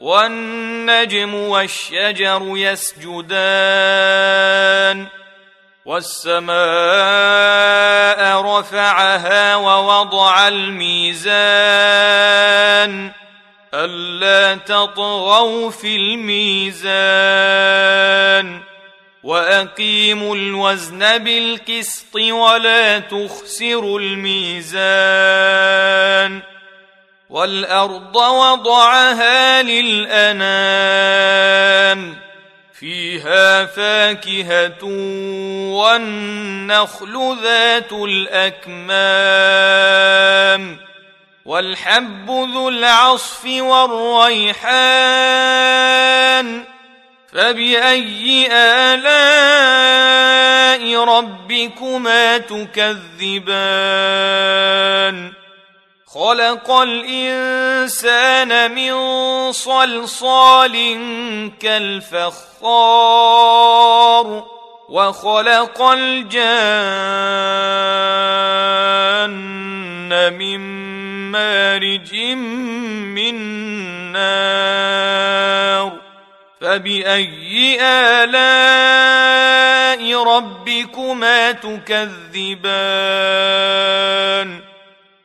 والنجم والشجر يسجدان والسماء رفعها ووضع الميزان ألا تطغوا في الميزان وأقيموا الوزن بالقسط ولا تخسروا الميزان والأرض وضعها للأنام فيها فاكهة والنخل ذات الأكمام والحب ذو العصف والريحان فبأي آلاء ربكما تكذبان؟ خلق الإنسان من صلصال كالفخار وخلق الجان من مارج من نار فبأي آلاء ربكما تكذبان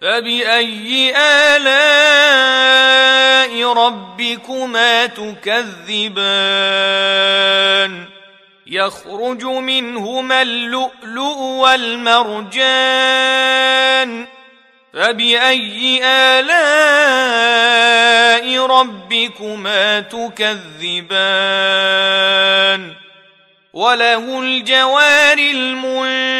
فباي الاء ربكما تكذبان يخرج منهما اللؤلؤ والمرجان فباي الاء ربكما تكذبان وله الجوار المنشآت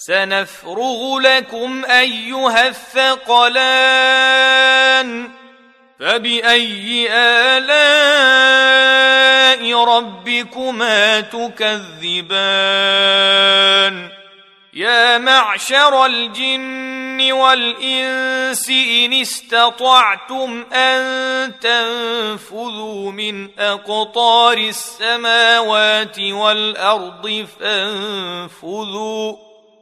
سنفرغ لكم أيها الثقلان فبأي آلاء ربكما تكذبان يا معشر الجن والإنس إن استطعتم أن تنفذوا من أقطار السماوات والأرض فانفذوا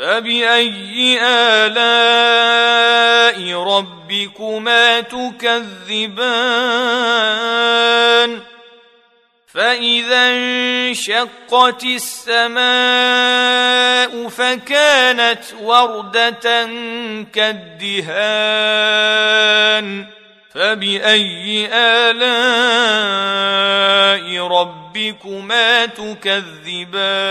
فباي الاء ربكما تكذبان فاذا انشقت السماء فكانت ورده كالدهان فباي الاء ربكما تكذبان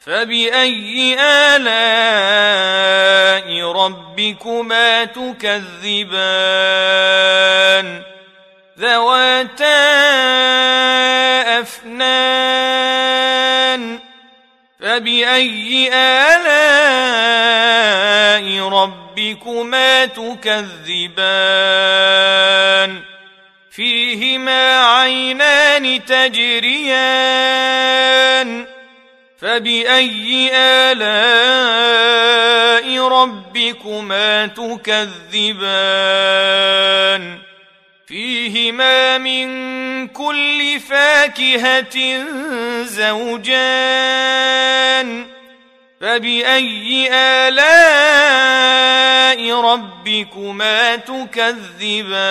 فبأي آلاء ربكما تكذبان ذواتا أفنان فبأي آلاء ربكما تكذبان فيهما عينان تجريان فبأي آلاء ربكما تكذبان فيهما من كل فاكهة زوجان فبأي آلاء ربكما تكذبان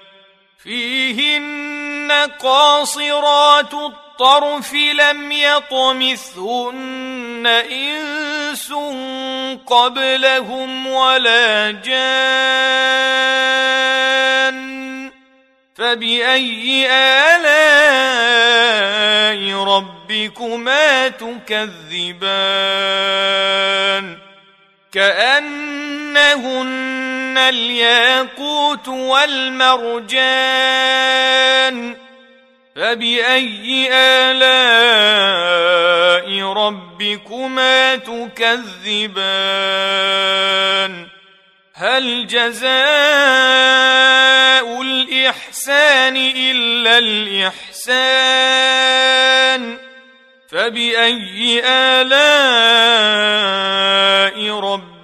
فيهن قاصرات الطرف لم يطمثهن إنس قبلهم ولا جان فبأي آلاء ربكما تكذبان الياقوت والمرجان فبأي آلاء ربكما تكذبان؟ هل جزاء الإحسان إلا الإحسان؟ فبأي آلاء ربكما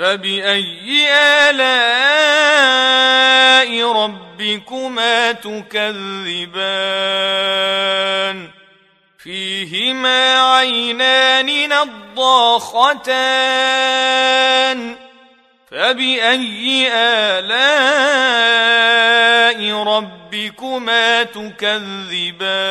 فبأي آلاء ربكما تكذبان فيهما عينان نضاختان فبأي آلاء ربكما تكذبان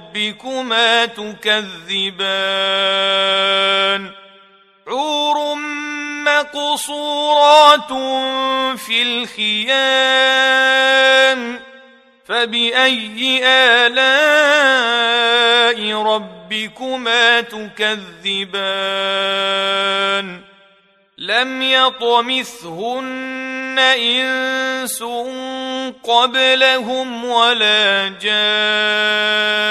تكذبان عور مقصورات في الخيام فبأي آلاء ربكما تكذبان لم يطمثهن إنس قبلهم ولا جان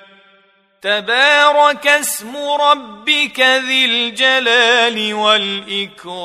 تبارك اسم ربك ذي الجلال والإكرام.